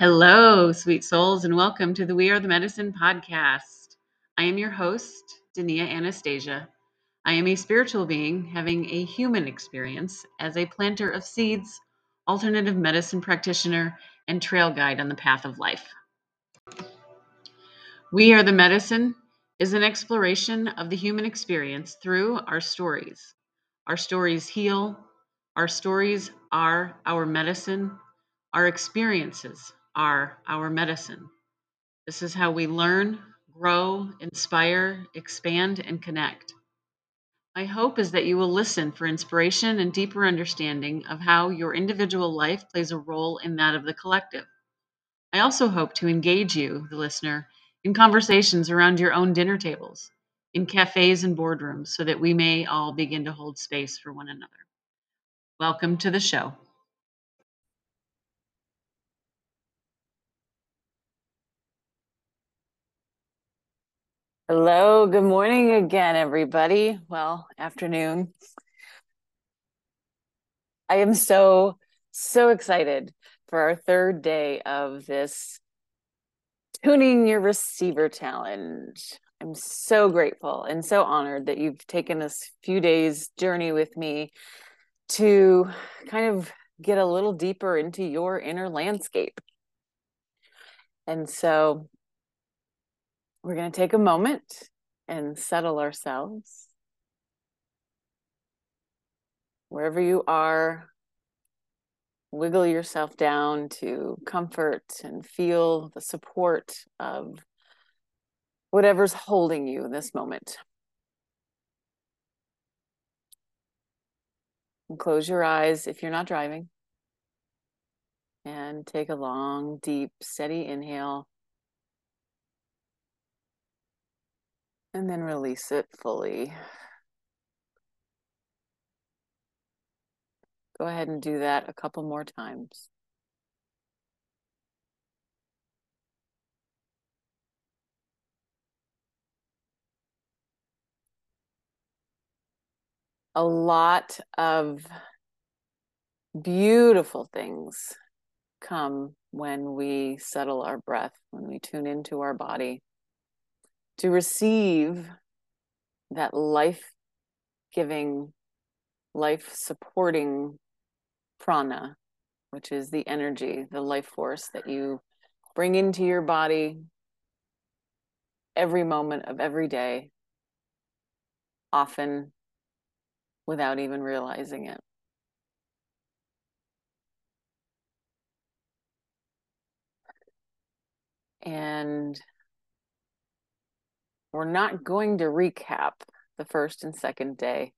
Hello, sweet souls, and welcome to the We Are the Medicine podcast. I am your host, Donnia Anastasia. I am a spiritual being having a human experience as a planter of seeds, alternative medicine practitioner, and trail guide on the path of life. We Are the Medicine is an exploration of the human experience through our stories. Our stories heal, our stories are our medicine, our experiences are our medicine. This is how we learn, grow, inspire, expand, and connect. My hope is that you will listen for inspiration and deeper understanding of how your individual life plays a role in that of the collective. I also hope to engage you, the listener, in conversations around your own dinner tables, in cafes and boardrooms, so that we may all begin to hold space for one another. Welcome to the show. Hello, good morning again, everybody. Well, afternoon. I am so, so excited for our third day of this Tuning Your Receiver Challenge. I'm so grateful and so honored that you've taken this few days journey with me to kind of get a little deeper into your inner landscape. And so we're going to take a moment and settle ourselves. Wherever you are, wiggle yourself down to comfort and feel the support of whatever's holding you in this moment. And close your eyes if you're not driving. And take a long, deep, steady inhale. And then release it fully. Go ahead and do that a couple more times. A lot of beautiful things come when we settle our breath, when we tune into our body to receive that life giving, life supporting prana, which is the energy, the life force that you bring into your body every moment of every day, often without even realizing it. And we're not going to recap the first and second day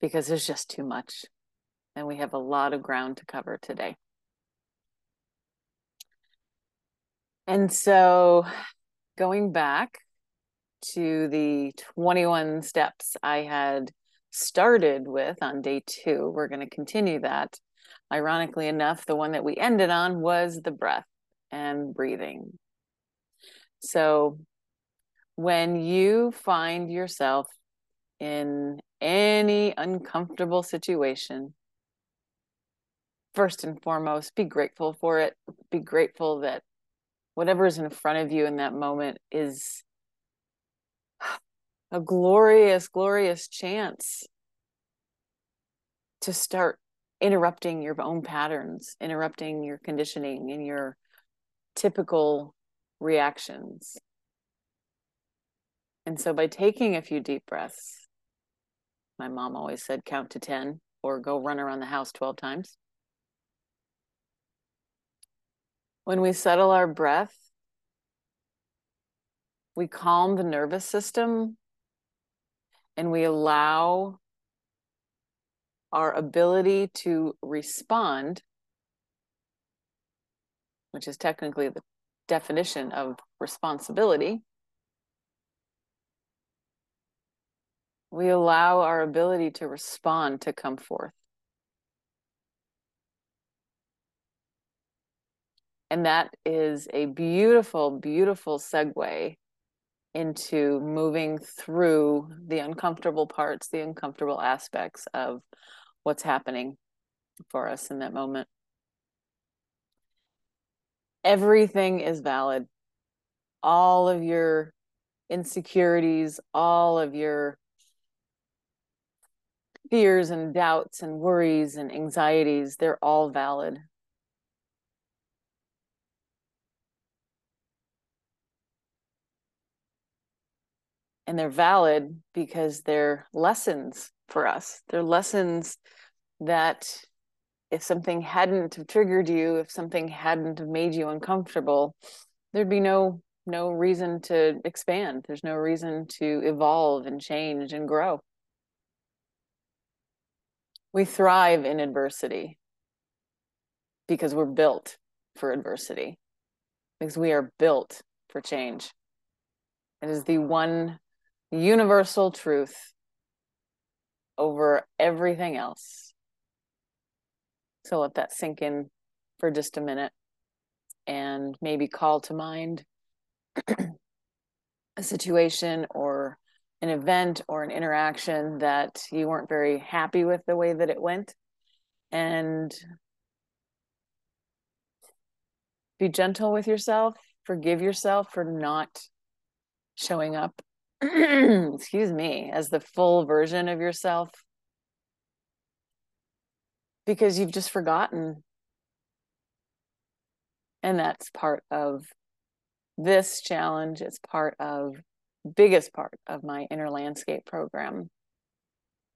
because there's just too much. And we have a lot of ground to cover today. And so, going back to the 21 steps I had started with on day two, we're going to continue that. Ironically enough, the one that we ended on was the breath and breathing. So, when you find yourself in any uncomfortable situation, first and foremost, be grateful for it. Be grateful that whatever is in front of you in that moment is a glorious, glorious chance to start interrupting your own patterns, interrupting your conditioning and your typical reactions. And so by taking a few deep breaths, my mom always said count to 10 or go run around the house 12 times. When we settle our breath, we calm the nervous system and we allow our ability to respond, which is technically the definition of responsibility, we allow our ability to respond to come forth. And that is a beautiful, beautiful segue into moving through the uncomfortable parts, the uncomfortable aspects of what's happening for us in that moment. everything is valid. All of your insecurities, all of your fears and doubts and worries and anxieties, they're all valid. And they're valid because they're lessons for us. They're lessons that if something hadn't triggered you, if something hadn't made you uncomfortable, there'd be no no reason to expand. There's no reason to evolve and change and grow. We thrive in adversity because we're built for adversity, because we are built for change. It is the one universal truth over everything else. So let that sink in for just a minute and maybe call to mind a situation or an event or an interaction that you weren't very happy with the way that it went. And be gentle with yourself forgive yourself for not showing up excuse me as the full version of yourself. Because you've just forgotten. And that's part of this challenge. It's part of biggest part of my inner landscape program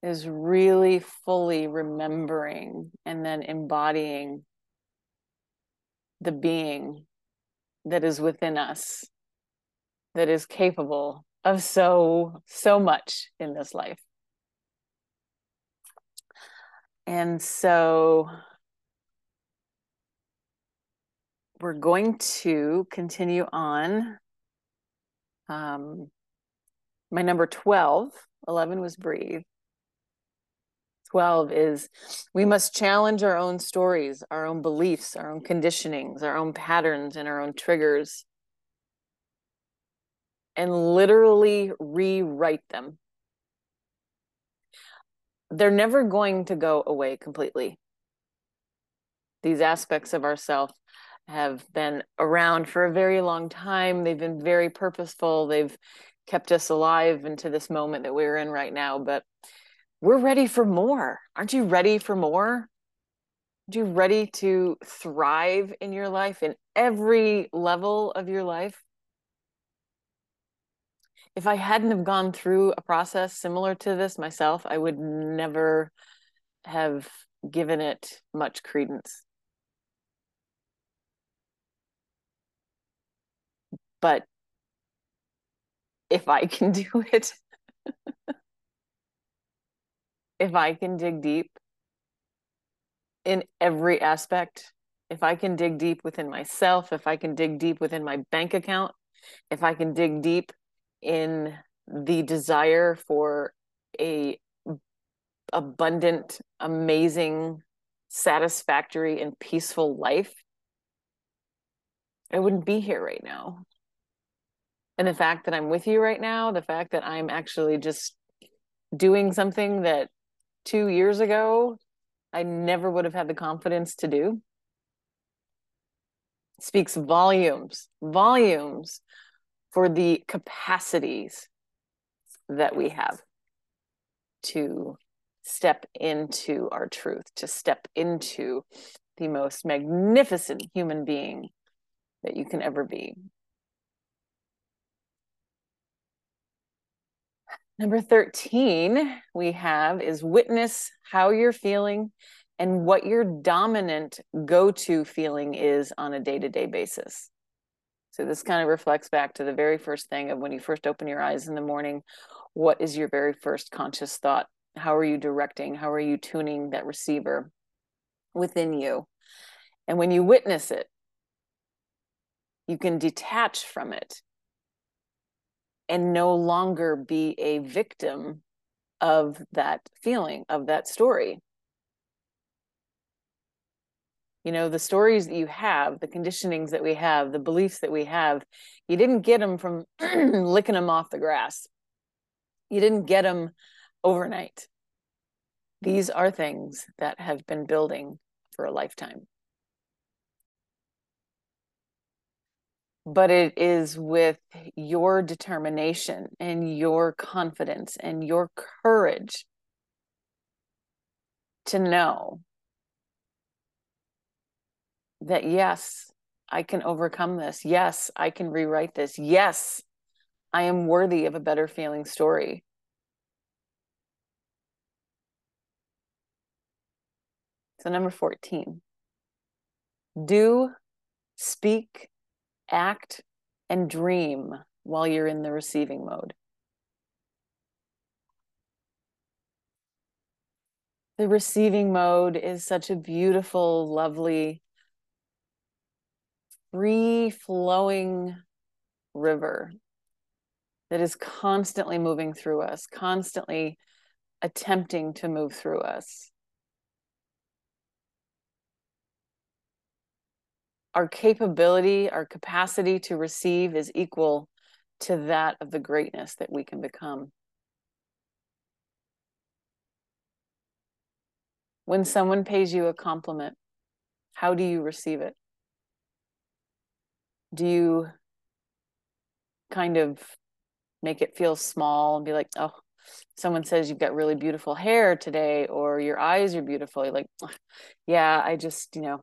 is really fully remembering and then embodying the being that is within us that is capable of so so much in this life. And so we're going to continue on um, my number 12, 11 was breathe. 12 is we must challenge our own stories, our own beliefs, our own conditionings, our own patterns, and our own triggers, and literally rewrite them. They're never going to go away completely. These aspects of ourself have been around for a very long time. They've been very purposeful. They've kept us alive into this moment that we're in right now. But we're ready for more. Aren't you ready for more? Aren't you ready to thrive in your life, in every level of your life? If I hadn't have gone through a process similar to this myself, I would never have given it much credence. But if I can do it, if I can dig deep in every aspect, if I can dig deep within myself, if I can dig deep within my bank account, if I can dig deep in the desire for a abundant, amazing, satisfactory and peaceful life, I wouldn't be here right now and the fact that i'm with you right now the fact that i'm actually just doing something that two years ago i never would have had the confidence to do speaks volumes volumes for the capacities that we have to step into our truth to step into the most magnificent human being that you can ever be Number 13, we have is witness how you're feeling and what your dominant go to feeling is on a day to day basis. So, this kind of reflects back to the very first thing of when you first open your eyes in the morning. What is your very first conscious thought? How are you directing? How are you tuning that receiver within you? And when you witness it, you can detach from it and no longer be a victim of that feeling, of that story. You know, the stories that you have, the conditionings that we have, the beliefs that we have, you didn't get them from licking them off the grass. You didn't get them overnight. These are things that have been building for a lifetime. But it is with your determination and your confidence and your courage to know that yes, I can overcome this. Yes, I can rewrite this. Yes, I am worthy of a better feeling story. So, number 14 do, speak, act, and dream while you're in the receiving mode. The receiving mode is such a beautiful, lovely, free flowing river that is constantly moving through us, constantly attempting to move through us. Our capability, our capacity to receive is equal to that of the greatness that we can become. When someone pays you a compliment, how do you receive it? Do you kind of make it feel small and be like, oh, someone says you've got really beautiful hair today or your eyes are beautiful. You're like, yeah, I just, you know,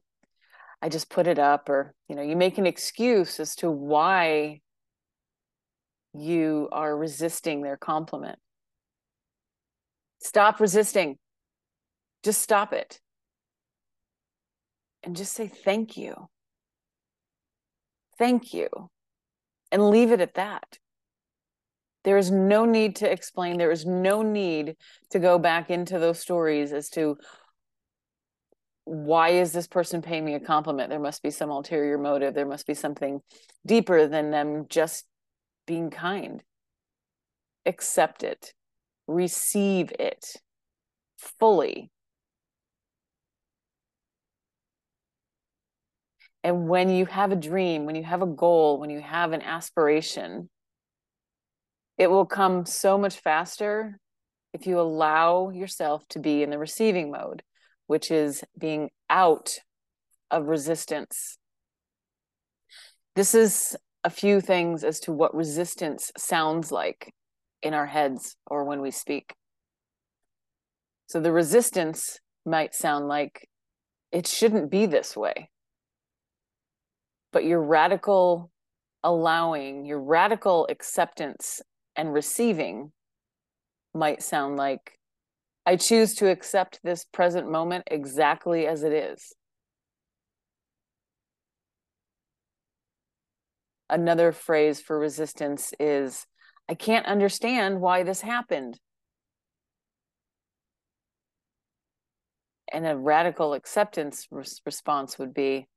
I just put it up or, you know, you make an excuse as to why you are resisting their compliment. Stop resisting. Just stop it. And just say thank you. Thank you. And leave it at that. There is no need to explain. There is no need to go back into those stories as to why is this person paying me a compliment? There must be some ulterior motive. There must be something deeper than them just being kind. Accept it, receive it fully. And when you have a dream, when you have a goal, when you have an aspiration, it will come so much faster if you allow yourself to be in the receiving mode, which is being out of resistance. This is a few things as to what resistance sounds like in our heads or when we speak. So the resistance might sound like it shouldn't be this way. But your radical allowing, your radical acceptance and receiving might sound like I choose to accept this present moment exactly as it is. Another phrase for resistance is I can't understand why this happened. And a radical acceptance res- response would be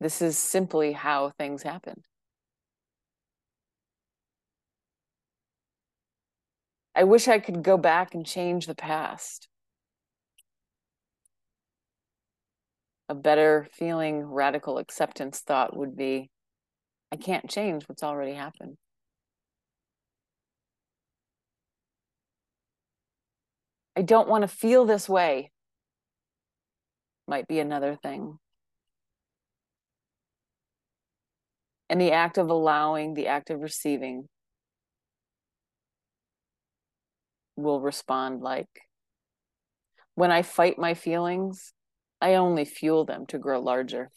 this is simply how things happened. I wish I could go back and change the past. A better feeling, radical acceptance thought would be I can't change what's already happened. I don't want to feel this way, might be another thing. And the act of allowing, the act of receiving will respond like when I fight my feelings, I only fuel them to grow larger.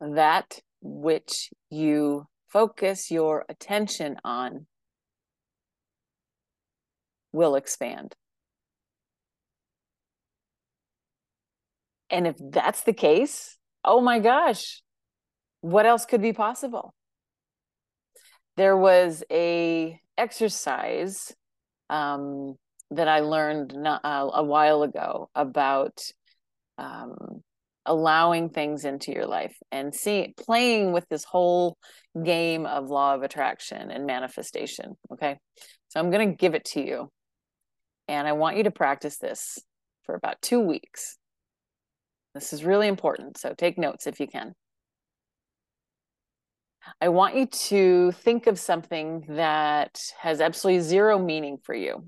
That which you focus your attention on will expand. And if that's the case, oh my gosh, what else could be possible? There was a exercise um, that I learned not, uh, a while ago about um, allowing things into your life and seeing playing with this whole game of law of attraction and manifestation. Okay, so I'm going to give it to you, and I want you to practice this for about two weeks. This is really important, so take notes if you can. I want you to think of something that has absolutely zero meaning for you.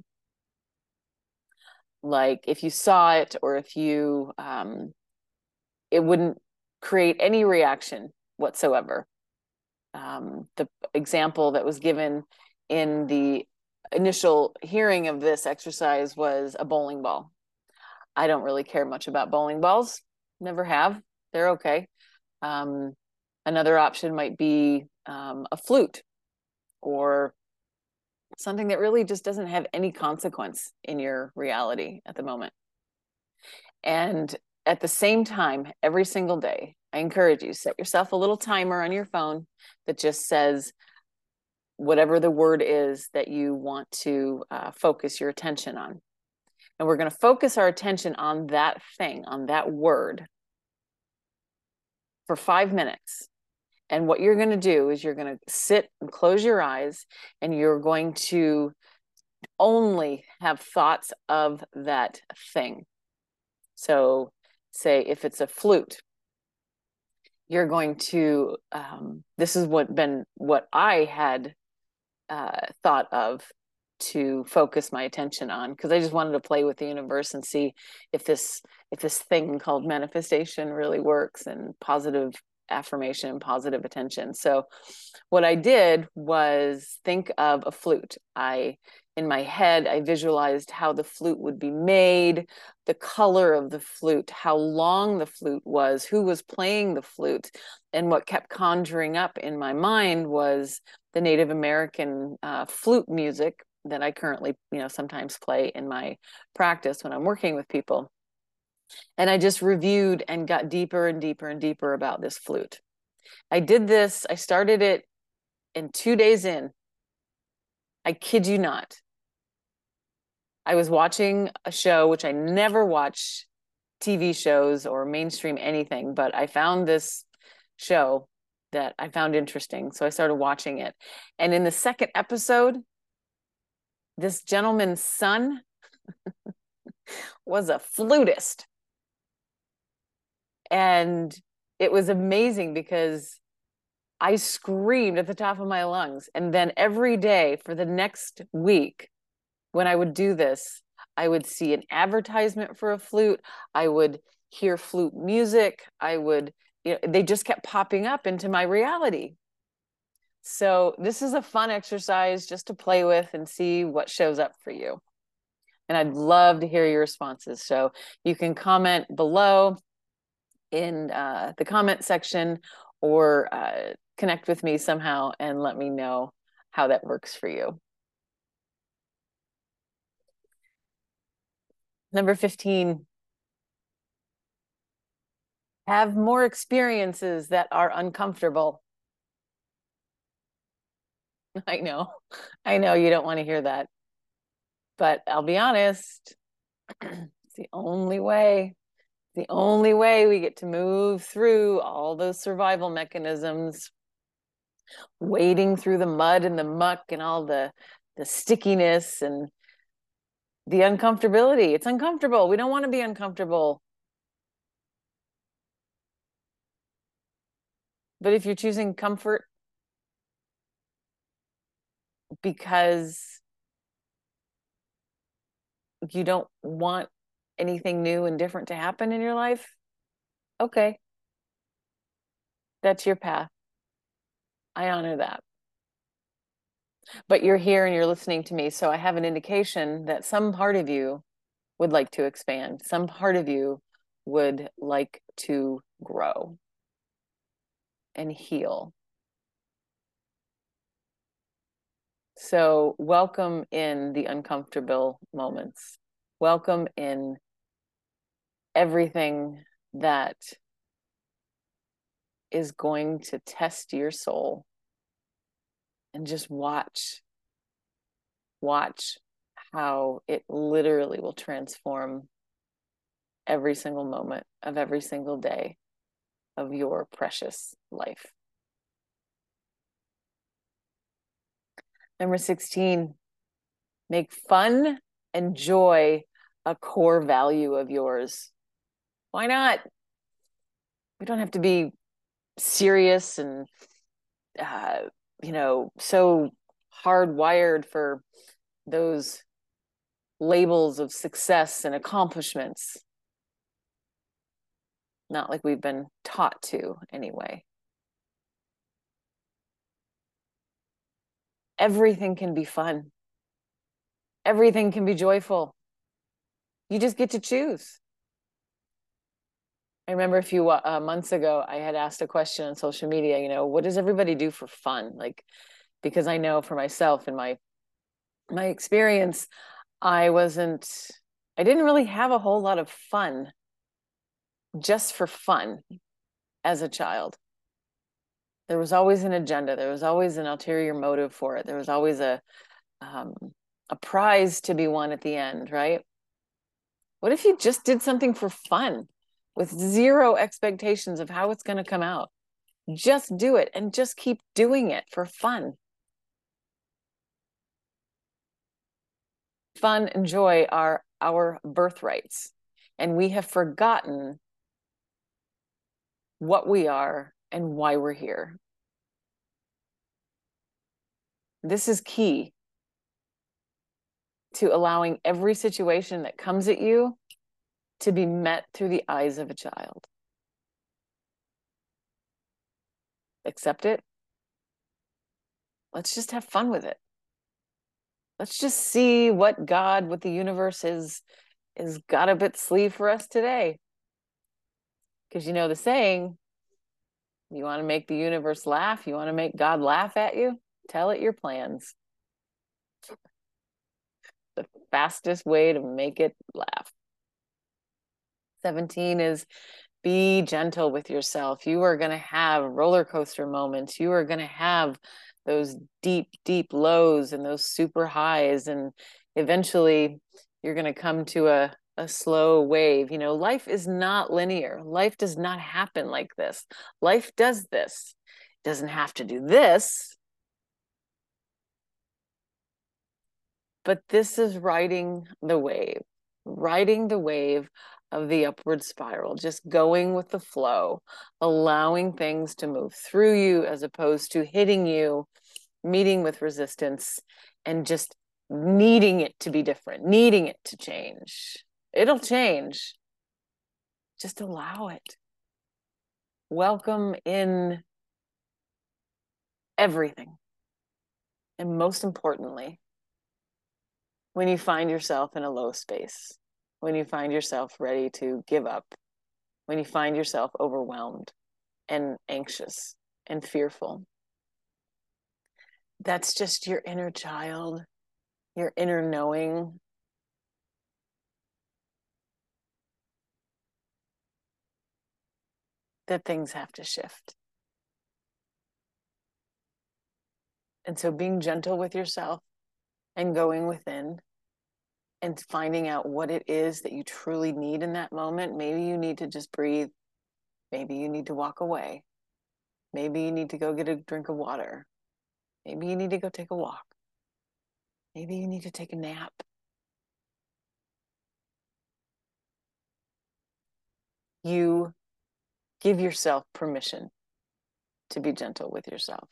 Like if you saw it or if you, um, it wouldn't create any reaction whatsoever. Um, the example that was given in the initial hearing of this exercise was a bowling ball. I don't really care much about bowling balls, never have. They're okay. Um, another option might be um, a flute or something that really just doesn't have any consequence in your reality at the moment. And at the same time, every single day, I encourage you set yourself a little timer on your phone that just says whatever the word is that you want to uh, focus your attention on. And we're going to focus our attention on that thing, on that word for five minutes. And what you're going to do is you're going to sit and close your eyes and you're going to only have thoughts of that thing. So, say if it's a flute, you're going to, um, this is what been what I had uh, thought of to focus my attention on because I just wanted to play with the universe and see if this if this thing called manifestation really works and positive affirmation and positive attention. So what I did was think of a flute. I in my head I visualized how the flute would be made, the color of the flute, how long the flute was, who was playing the flute. And what kept conjuring up in my mind was the Native American uh, flute music that I currently, you know, sometimes play in my practice when I'm working with people. And I just reviewed and got deeper and deeper and deeper about this flute. I did this, I started it in two days in. I kid you not. I was watching a show, which I never watch TV shows or mainstream anything, but I found this show that I found interesting. So I started watching it. And in the second episode, this gentleman's son was a flutist. And it was amazing because I screamed at the top of my lungs. And then every day for the next week, when I would do this, I would see an advertisement for a flute. I would hear flute music. I would, you know, they just kept popping up into my reality. So this is a fun exercise just to play with and see what shows up for you. And I'd love to hear your responses. So you can comment below in uh, the comment section or uh, connect with me somehow and let me know how that works for you. Number 15, have more experiences that are uncomfortable. I know, I know you don't want to hear that, but I'll be honest, it's the only way, the only way we get to move through all those survival mechanisms, wading through the mud and the muck and all the the stickiness and the uncomfortability. It's uncomfortable. We don't want to be uncomfortable. But if you're choosing comfort because you don't want anything new and different to happen in your life, okay. That's your path. I honor that but you're here and you're listening to me. So I have an indication that some part of you would like to expand, some part of you would like to grow and heal. So, welcome in the uncomfortable moments. Welcome in everything that is going to test your soul and just watch watch how it literally will transform every single moment of every single day of your precious life. Number 16, make fun and joy a core value of yours. Why not? We don't have to be serious and uh, you know so hardwired for those labels of success and accomplishments not like we've been taught to anyway. Everything can be fun. Everything can be joyful. You just get to choose. I remember a few uh, months ago, I had asked a question on social media, you know, what does everybody do for fun? Like, because I know for myself and my my experience, I wasn't, I didn't really have a whole lot of fun just for fun as a child. There was always an agenda. There was always an ulterior motive for it. There was always a um, a prize to be won at the end, right? What if you just did something for fun with zero expectations of how it's going to come out? Just do it and just keep doing it for fun. Fun and joy are our birthrights, and we have forgotten what we are and why we're here. This is key to allowing every situation that comes at you to be met through the eyes of a child. Accept it. Let's just have fun with it. Let's just see what God, what the universe is, is got up its sleeve for us today. Because you know the saying, you want to make the universe laugh, you want to make God laugh at you, tell it your plans. Fastest way to make it laugh. 17 is be gentle with yourself. You are going to have roller coaster moments. You are going to have those deep, deep lows and those super highs. And eventually you're going to come to a, a slow wave. You know, life is not linear. Life does not happen like this. Life does this. It doesn't have to do this. But this is riding the wave, riding the wave of the upward spiral, just going with the flow, allowing things to move through you as opposed to hitting you, meeting with resistance, and just needing it to be different, needing it to change. It'll change. Just allow it. Welcome in everything. And most importantly, when you find yourself in a low space, when you find yourself ready to give up, when you find yourself overwhelmed and anxious and fearful. That's just your inner child, your inner knowing that things have to shift. And so being gentle with yourself and going within and finding out what it is that you truly need in that moment. Maybe you need to just breathe. Maybe you need to walk away. Maybe you need to go get a drink of water. Maybe you need to go take a walk. Maybe you need to take a nap. You give yourself permission to be gentle with yourself.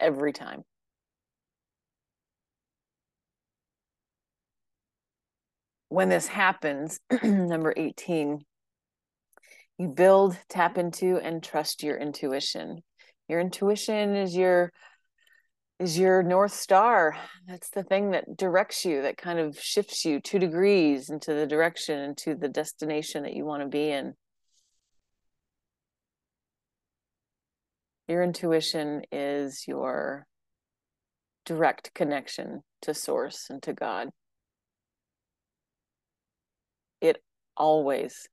Every time. when this happens, number 18, you build, tap into, and trust your intuition. Your intuition is your is your north star. That's the thing that directs you, that kind of shifts you two degrees into the direction, into the destination that you want to be in. Your intuition is your direct connection to source and to God. it always,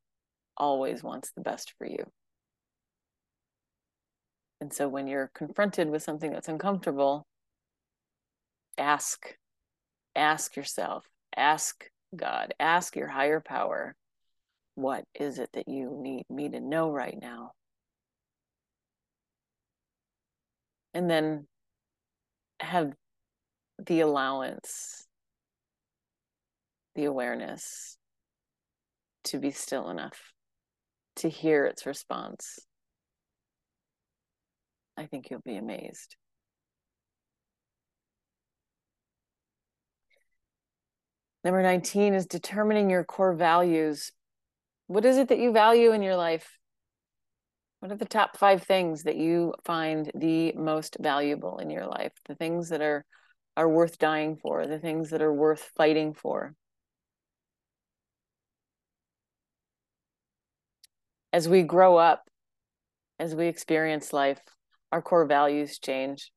always wants the best for you. And so when you're confronted with something that's uncomfortable, ask, ask yourself, ask God, ask your higher power, what is it that you need me to know right now? And then have the allowance, the awareness to be still enough to hear its response, I think you'll be amazed. Number 19 is determining your core values. What is it that you value in your life? What are the top five things that you find the most valuable in your life? The things that are are worth dying for, the things that are worth fighting for. As we grow up, as we experience life, our core values change.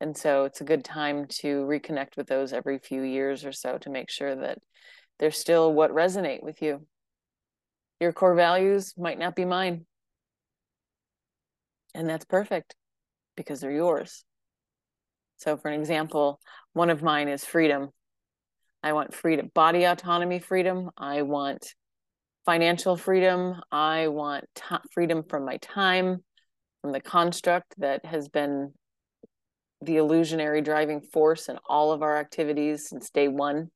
And so it's a good time to reconnect with those every few years or so to make sure that they're still what resonate with you. Your core values might not be mine. And that's perfect because they're yours. So, for an example, one of mine is freedom. I want freedom, body autonomy freedom. I want financial freedom. I want t- freedom from my time, from the construct that has been the illusionary driving force in all of our activities since day one.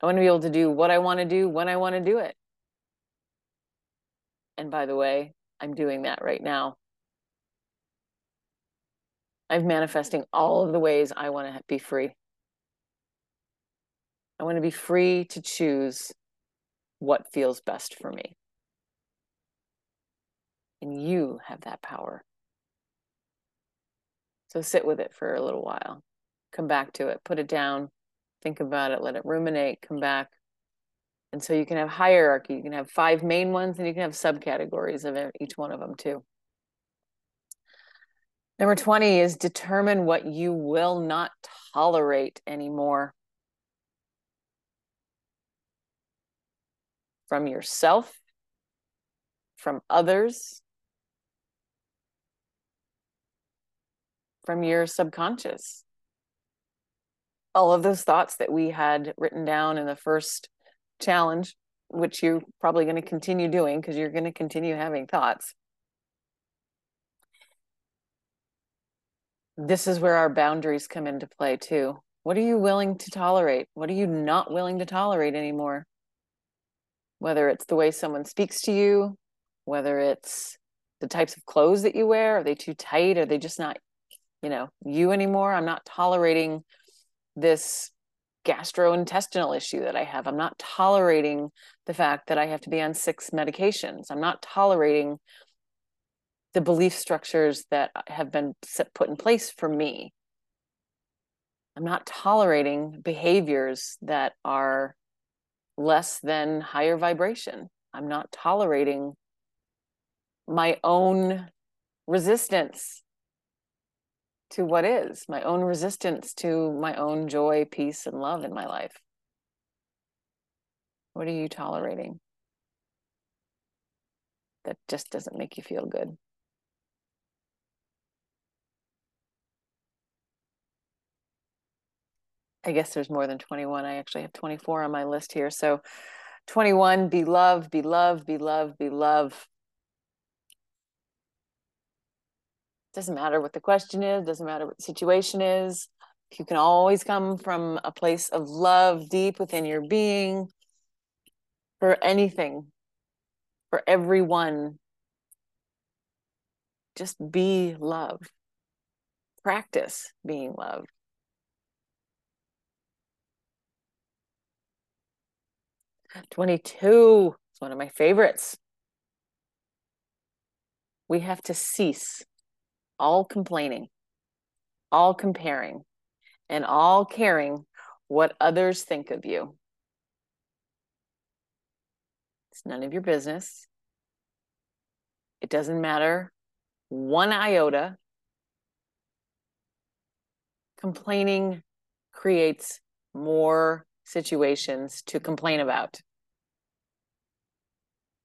I want to be able to do what I want to do when I want to do it. And by the way, I'm doing that right now. I'm manifesting all of the ways I want to be free. I want to be free to choose what feels best for me. And you have that power. So sit with it for a little while. Come back to it, put it down, think about it, let it ruminate, come back. And so you can have hierarchy. You can have five main ones and you can have subcategories of each one of them too. Number 20 is determine what you will not tolerate anymore. From yourself, from others, from your subconscious. All of those thoughts that we had written down in the first challenge, which you're probably going to continue doing because you're going to continue having thoughts. This is where our boundaries come into play too. What are you willing to tolerate? What are you not willing to tolerate anymore? Whether it's the way someone speaks to you, whether it's the types of clothes that you wear, are they too tight? Are they just not you know you anymore i'm not tolerating this gastrointestinal issue that i have. I'm not tolerating the fact that i have to be on six medications. I'm not tolerating the belief structures that have been set, put in place for me. I'm not tolerating behaviors that are less than higher vibration. I'm not tolerating my own resistance to what is my own resistance to my own joy, peace, and love in my life. What are you tolerating that just doesn't make you feel good? I guess there's more than 21. I actually have 24 on my list here. So 21, be loved, be loved, be loved, be loved. Doesn't matter what the question is doesn't matter what the situation is. You can always come from a place of love deep within your being for anything for everyone. Just be love. Practice being love. Twenty-two is one of my favorites. We have to cease all complaining, all comparing, and all caring what others think of you. It's none of your business. It doesn't matter one iota. Complaining creates more situations to complain about.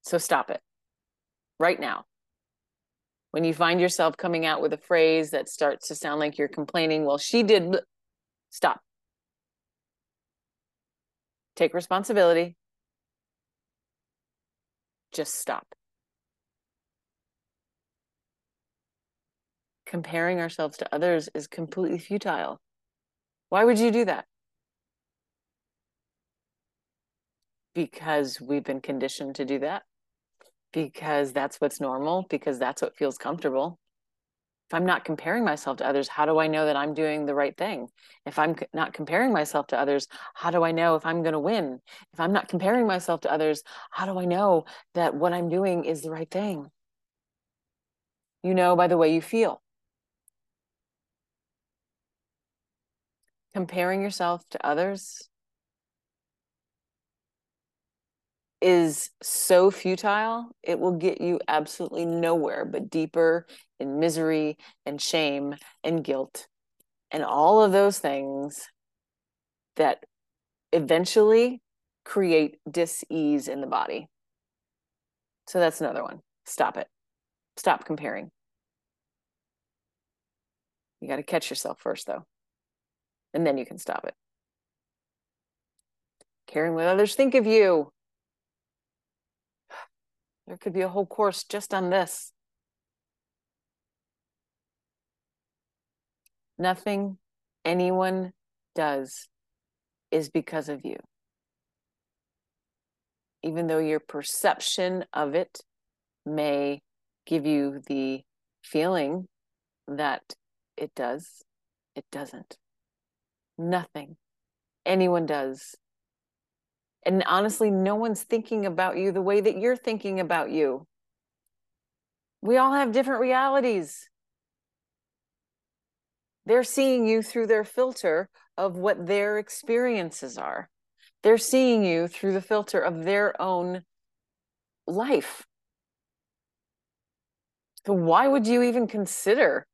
So stop it right now when you find yourself coming out with a phrase that starts to sound like you're complaining, well, she did, stop. Take responsibility. Just stop. Comparing ourselves to others is completely futile. Why would you do that? Because we've been conditioned to do that because that's what's normal, because that's what feels comfortable. If I'm not comparing myself to others, how do I know that I'm doing the right thing? If I'm not comparing myself to others, how do I know if I'm going to win? If I'm not comparing myself to others, how do I know that what I'm doing is the right thing? You know by the way you feel. Comparing yourself to others is so futile, it will get you absolutely nowhere but deeper in misery and shame and guilt and all of those things that eventually create dis-ease in the body. So that's another one. Stop it. Stop comparing. You got to catch yourself first, though, and then you can stop it. Caring what others think of you. There could be a whole course just on this. Nothing anyone does is because of you. Even though your perception of it may give you the feeling that it does, it doesn't. Nothing anyone does and honestly, no one's thinking about you the way that you're thinking about you. We all have different realities. They're seeing you through their filter of what their experiences are. They're seeing you through the filter of their own life. So, why would you even consider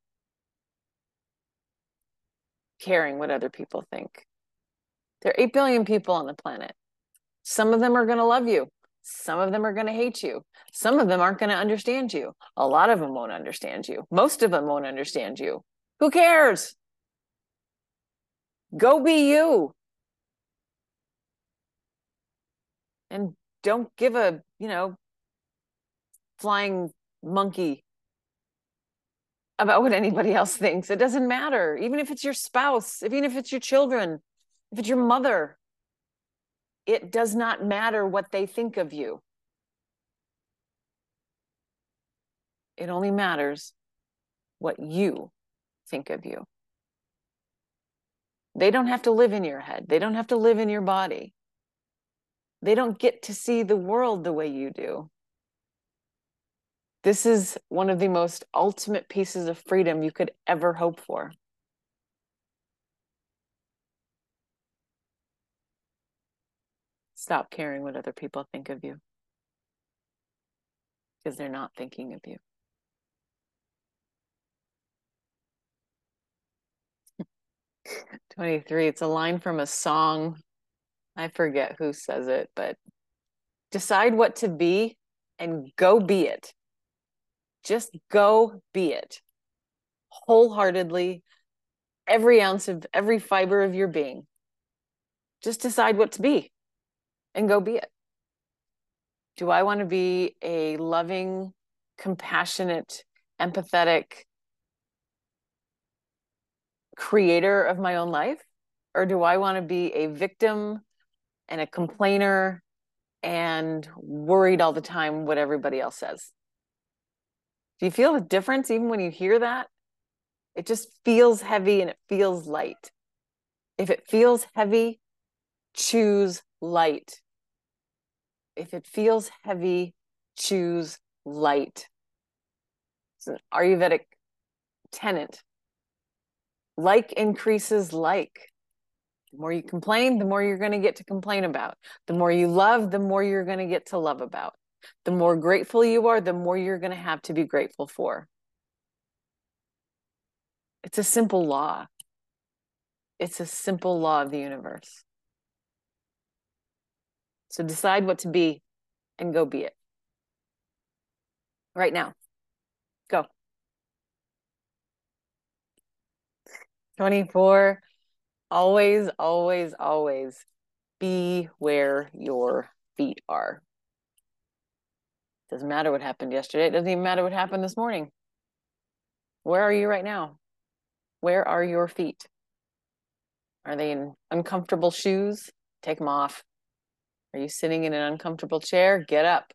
caring what other people think? There are 8 billion people on the planet. Some of them are going to love you. Some of them are going to hate you. Some of them aren't going to understand you. A lot of them won't understand you. Most of them won't understand you. Who cares? Go be you. And don't give a, you know, flying monkey about what anybody else thinks. It doesn't matter. Even if it's your spouse, even if it's your children, if it's your mother, it does not matter what they think of you. It only matters what you think of you. They don't have to live in your head, they don't have to live in your body. They don't get to see the world the way you do. This is one of the most ultimate pieces of freedom you could ever hope for. Stop caring what other people think of you because they're not thinking of you. Twenty-three. It's a line from a song. I forget who says it, but decide what to be and go be it. Just go be it wholeheartedly, every ounce of every fiber of your being. Just decide what to be and go be it. Do I want to be a loving, compassionate, empathetic creator of my own life? Or do I want to be a victim and a complainer and worried all the time what everybody else says? Do you feel the difference even when you hear that? It just feels heavy and it feels light. If it feels heavy, choose light. If it feels heavy, choose light. It's an Ayurvedic tenet. Like increases like. The more you complain, the more you're going to get to complain about. The more you love, the more you're going to get to love about. The more grateful you are, the more you're going to have to be grateful for. It's a simple law. It's a simple law of the universe. So decide what to be and go be it. Right now. Go. 24. Always, always, always be where your feet are. Doesn't matter what happened yesterday. It doesn't even matter what happened this morning. Where are you right now? Where are your feet? Are they in uncomfortable shoes? Take them off. Are you sitting in an uncomfortable chair? Get up.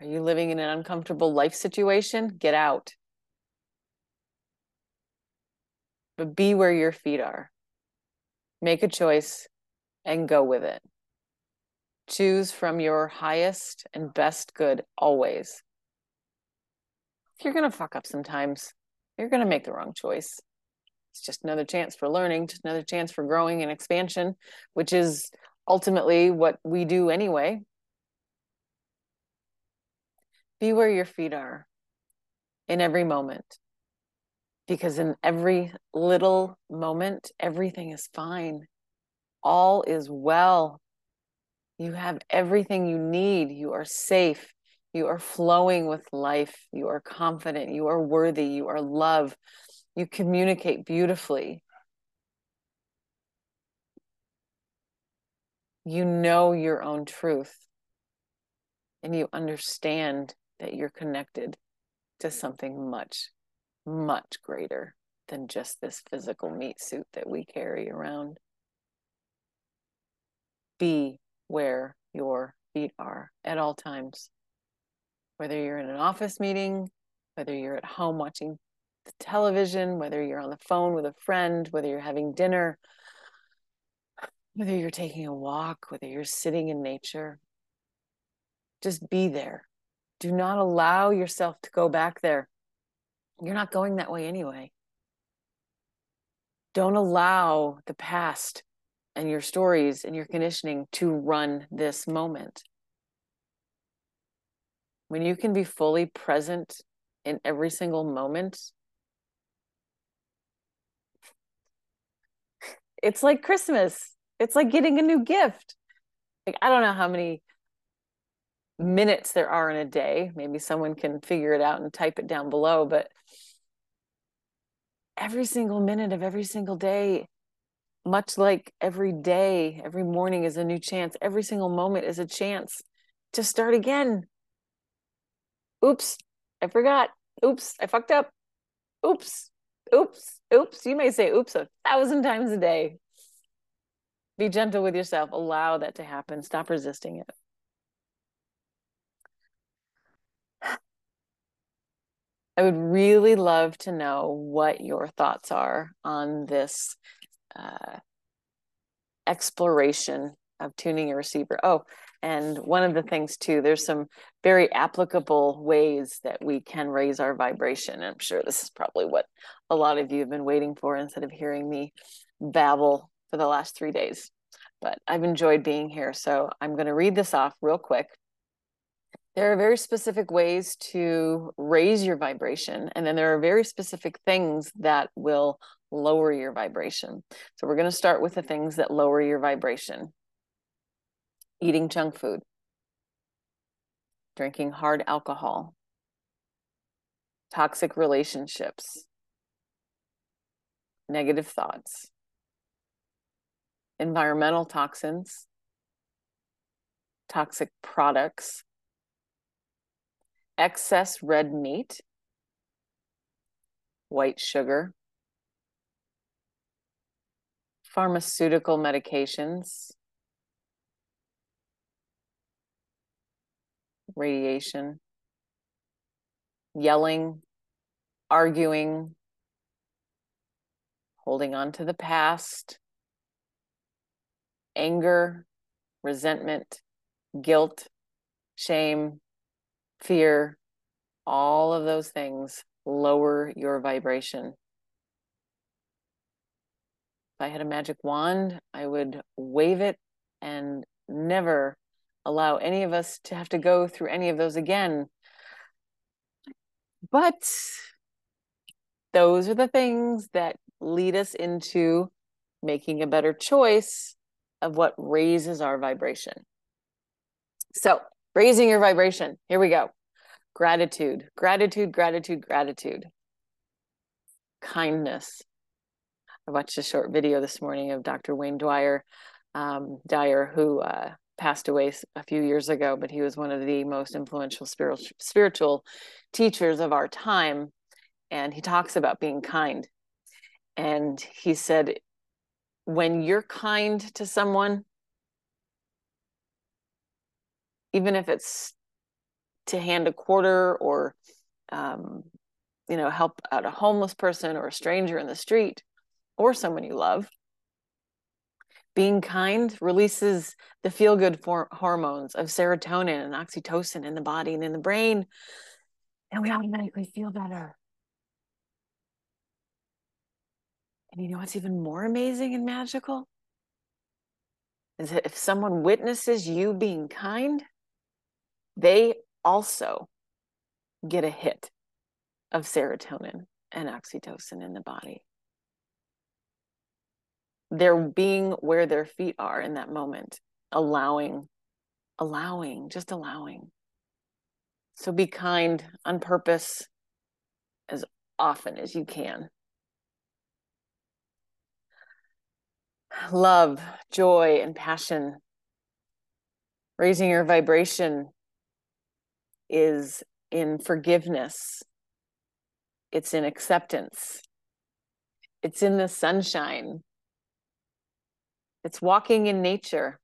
Are you living in an uncomfortable life situation? Get out. but be where your feet are. Make a choice and go with it. Choose from your highest and best good always. You're going to fuck up sometimes, you're going to make the wrong choice. It's just another chance for learning, just another chance for growing and expansion, which is ultimately what we do anyway. Be where your feet are in every moment. Because in every little moment, everything is fine. All is well. You have everything you need. You are safe. You are flowing with life. You are confident. You are worthy. You are love. You communicate beautifully. You know your own truth. And you understand that you're connected to something much, much greater than just this physical meat suit that we carry around. Be where your feet are at all times. Whether you're in an office meeting, whether you're at home watching the television, whether you're on the phone with a friend, whether you're having dinner, whether you're taking a walk, whether you're sitting in nature, just be there. Do not allow yourself to go back there. You're not going that way anyway. Don't allow the past and your stories and your conditioning to run this moment. When you can be fully present in every single moment, it's like Christmas. It's like getting a new gift. Like, I don't know how many minutes there are in a day. Maybe someone can figure it out and type it down below. But every single minute of every single day, much like every day, every morning is a new chance, every single moment is a chance to start again. Oops, I forgot. Oops, I fucked up. Oops, oops, oops. You may say oops a thousand times a day. Be gentle with yourself. Allow that to happen. Stop resisting it. I would really love to know what your thoughts are on this uh, exploration of tuning a receiver. Oh, and one of the things too, there's some very applicable ways that we can raise our vibration. I'm sure this is probably what a lot of you have been waiting for instead of hearing me babble for the last three days. But I've enjoyed being here. So I'm going to read this off real quick. There are very specific ways to raise your vibration and then there are very specific things that will lower your vibration. So we're going to start with the things that lower your vibration. Eating junk food. Drinking hard alcohol. Toxic relationships. Negative thoughts environmental toxins toxic products excess red meat, white sugar, pharmaceutical medications, radiation, yelling, arguing, holding on to the past, anger, resentment, guilt, shame, fear, all of those things lower your vibration. If I had a magic wand, I would wave it and never allow any of us to have to go through any of those again. But those are the things that lead us into making a better choice of what raises our vibration. So, raising your vibration. Here we go. Gratitude, gratitude, gratitude, gratitude. Kindness. I watched a short video this morning of Dr. Wayne Dyer, um, Dyer, who uh, passed away a few years ago, but he was one of the most influential spiritual spiritual teachers of our time. And he talks about being kind. And he said, when you're kind to someone, even if it's to hand a quarter or um, you know help out a homeless person or a stranger in the street or someone you love. Being kind releases the feel good hormones of serotonin and oxytocin in the body and in the brain. And we automatically feel better. And you know what's even more amazing and magical? Is that if someone witnesses you being kind, they also get a hit of serotonin and oxytocin in the body. They're being where their feet are in that moment, allowing, allowing, just allowing. So be kind on purpose as often as you can. Love, joy, and passion. Raising your vibration is in forgiveness, it's in acceptance, it's in the sunshine, it's walking in nature,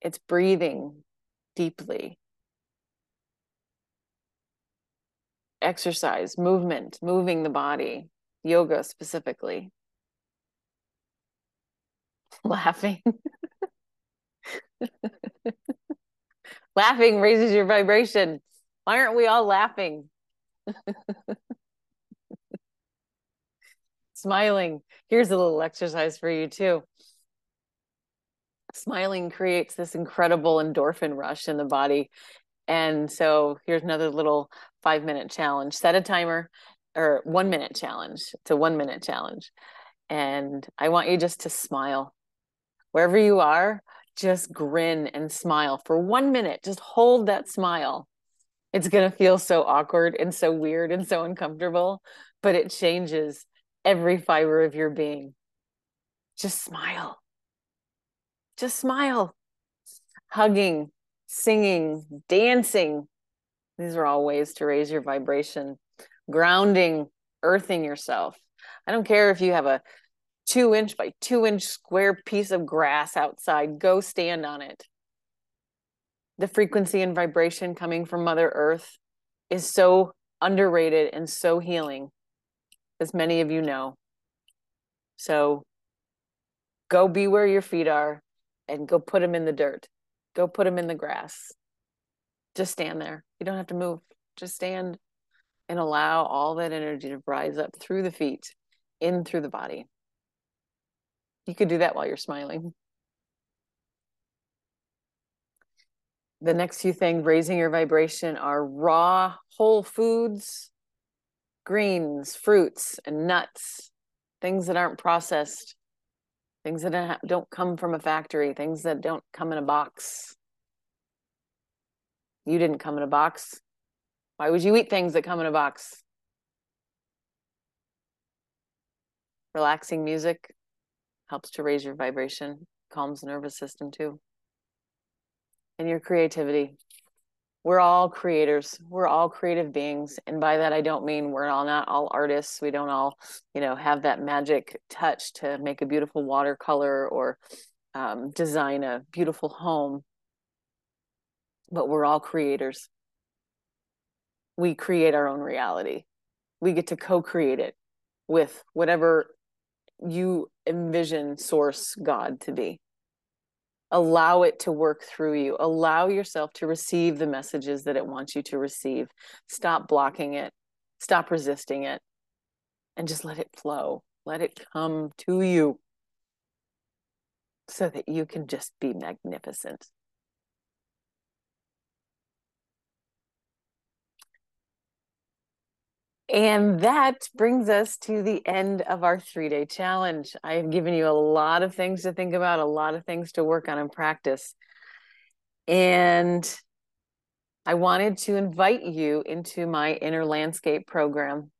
it's breathing deeply. Exercise, movement, moving the body, yoga specifically. Laughing. laughing raises your vibration. Why aren't we all laughing? Smiling. Here's a little exercise for you, too. Smiling creates this incredible endorphin rush in the body. And so here's another little five minute challenge. Set a timer or one minute challenge. It's a one minute challenge. And I want you just to smile. Wherever you are, just grin and smile for one minute. Just hold that smile. It's going to feel so awkward and so weird and so uncomfortable, but it changes every fiber of your being. Just smile. Just smile. Hugging, singing, dancing. These are all ways to raise your vibration. Grounding, earthing yourself. I don't care if you have a two inch by two inch square piece of grass outside. Go stand on it. The frequency and vibration coming from Mother Earth is so underrated and so healing, as many of you know. So go be where your feet are and go put them in the dirt. Go put them in the grass. Just stand there. You don't have to move. Just stand and allow all that energy to rise up through the feet, in through the body. You could do that while you're smiling. The next few things raising your vibration are raw whole foods, greens, fruits, and nuts, things that aren't processed, things that don't come from a factory, things that don't come in a box. You didn't come in a box. Why would you eat things that come in a box? Relaxing music, helps to raise your vibration, calms the nervous system too. And your creativity. We're all creators. We're all creative beings. And by that, I don't mean we're all not all artists. We don't all, you know, have that magic touch to make a beautiful watercolor or um, design a beautiful home. But we're all creators. We create our own reality. We get to co create it with whatever you envision source God to be. Allow it to work through you. Allow yourself to receive the messages that it wants you to receive. Stop blocking it. Stop resisting it. And just let it flow. Let it come to you so that you can just be magnificent. And that brings us to the end of our three day challenge. I have given you a lot of things to think about, a lot of things to work on and practice. And I wanted to invite you into my inner landscape program.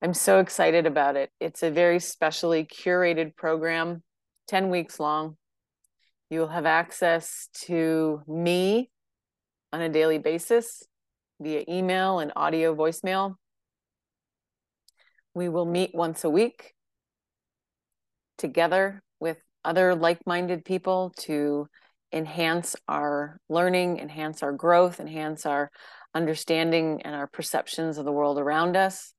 I'm so excited about it. It's a very specially curated program, 10 weeks long. You'll have access to me on a daily basis via email and audio voicemail. We will meet once a week together with other like minded people to enhance our learning, enhance our growth, enhance our understanding and our perceptions of the world around us.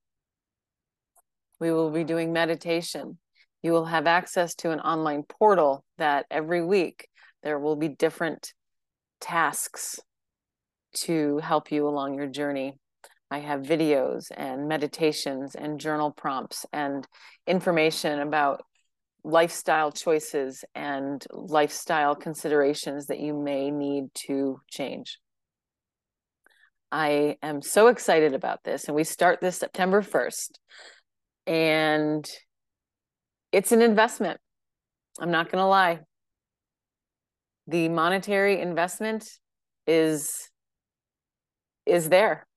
We will be doing meditation. You will have access to an online portal that every week there will be different tasks to help you along your journey. I have videos and meditations and journal prompts and information about lifestyle choices and lifestyle considerations that you may need to change. I am so excited about this, and we start this September 1st. And it's an investment. I'm not going to lie. The monetary investment is is there.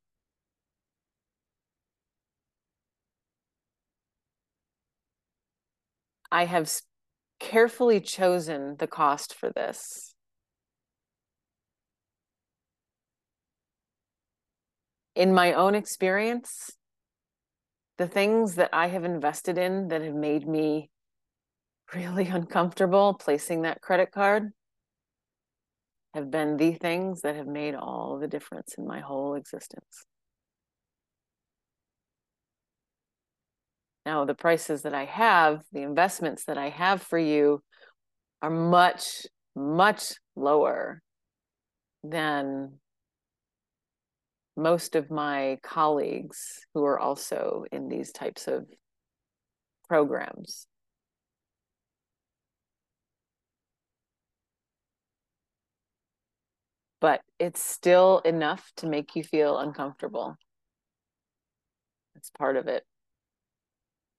I have carefully chosen the cost for this. In my own experience, the things that I have invested in that have made me really uncomfortable placing that credit card have been the things that have made all the difference in my whole existence. Now, the prices that I have, the investments that I have for you are much, much lower than most of my colleagues who are also in these types of programs. But it's still enough to make you feel uncomfortable. That's part of it.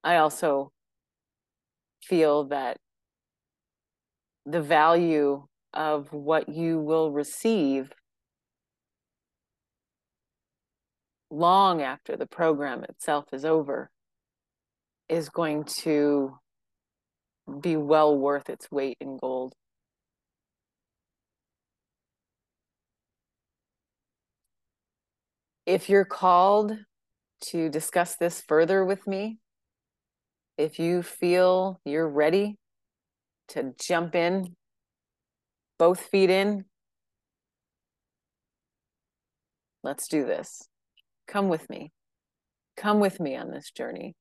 I also feel that the value of what you will receive long after the program itself is over is going to be well worth its weight in gold. If you're called to discuss this further with me, if you feel you're ready to jump in, both feet in, let's do this. Come with me. Come with me on this journey.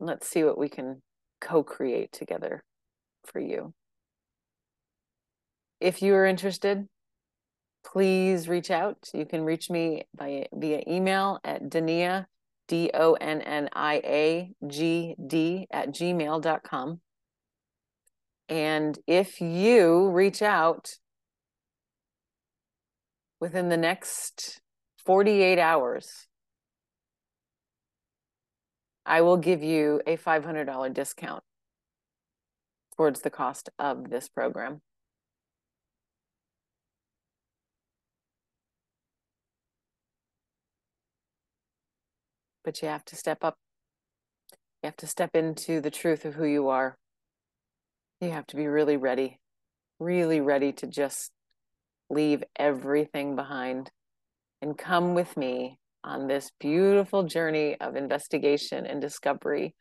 Let's see what we can co create together for you. If you are interested, please reach out. You can reach me by via email at Donnia D O N N I A G D at gmail.com. And if you reach out within the next 48 hours, I will give you a $500 discount towards the cost of this program. But you have to step up. You have to step into the truth of who you are. You have to be really ready, really ready to just leave everything behind and come with me on this beautiful journey of investigation and discovery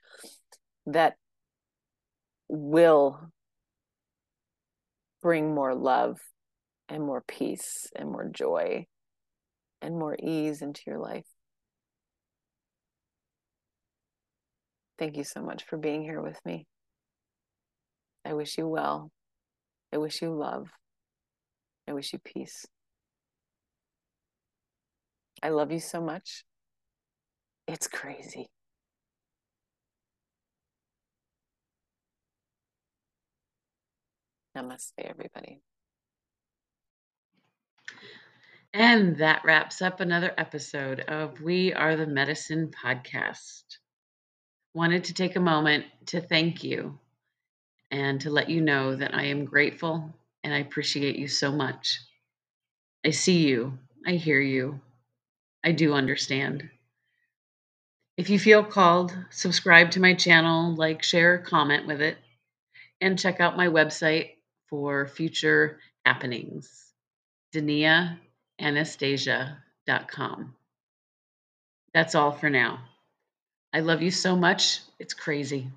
that will bring more love and more peace and more joy and more ease into your life. Thank you so much for being here with me. I wish you well. I wish you love. I wish you peace. I love you so much. It's crazy. Namaste, everybody. And that wraps up another episode of We Are the Medicine podcast wanted to take a moment to thank you and to let you know that I am grateful and I appreciate you so much. I see you, I hear you, I do understand. If you feel called, subscribe to my channel, like, share, comment with it, and check out my website for future happenings. DonniaAnastasia.com. That's all for now. I love you so much. It's crazy.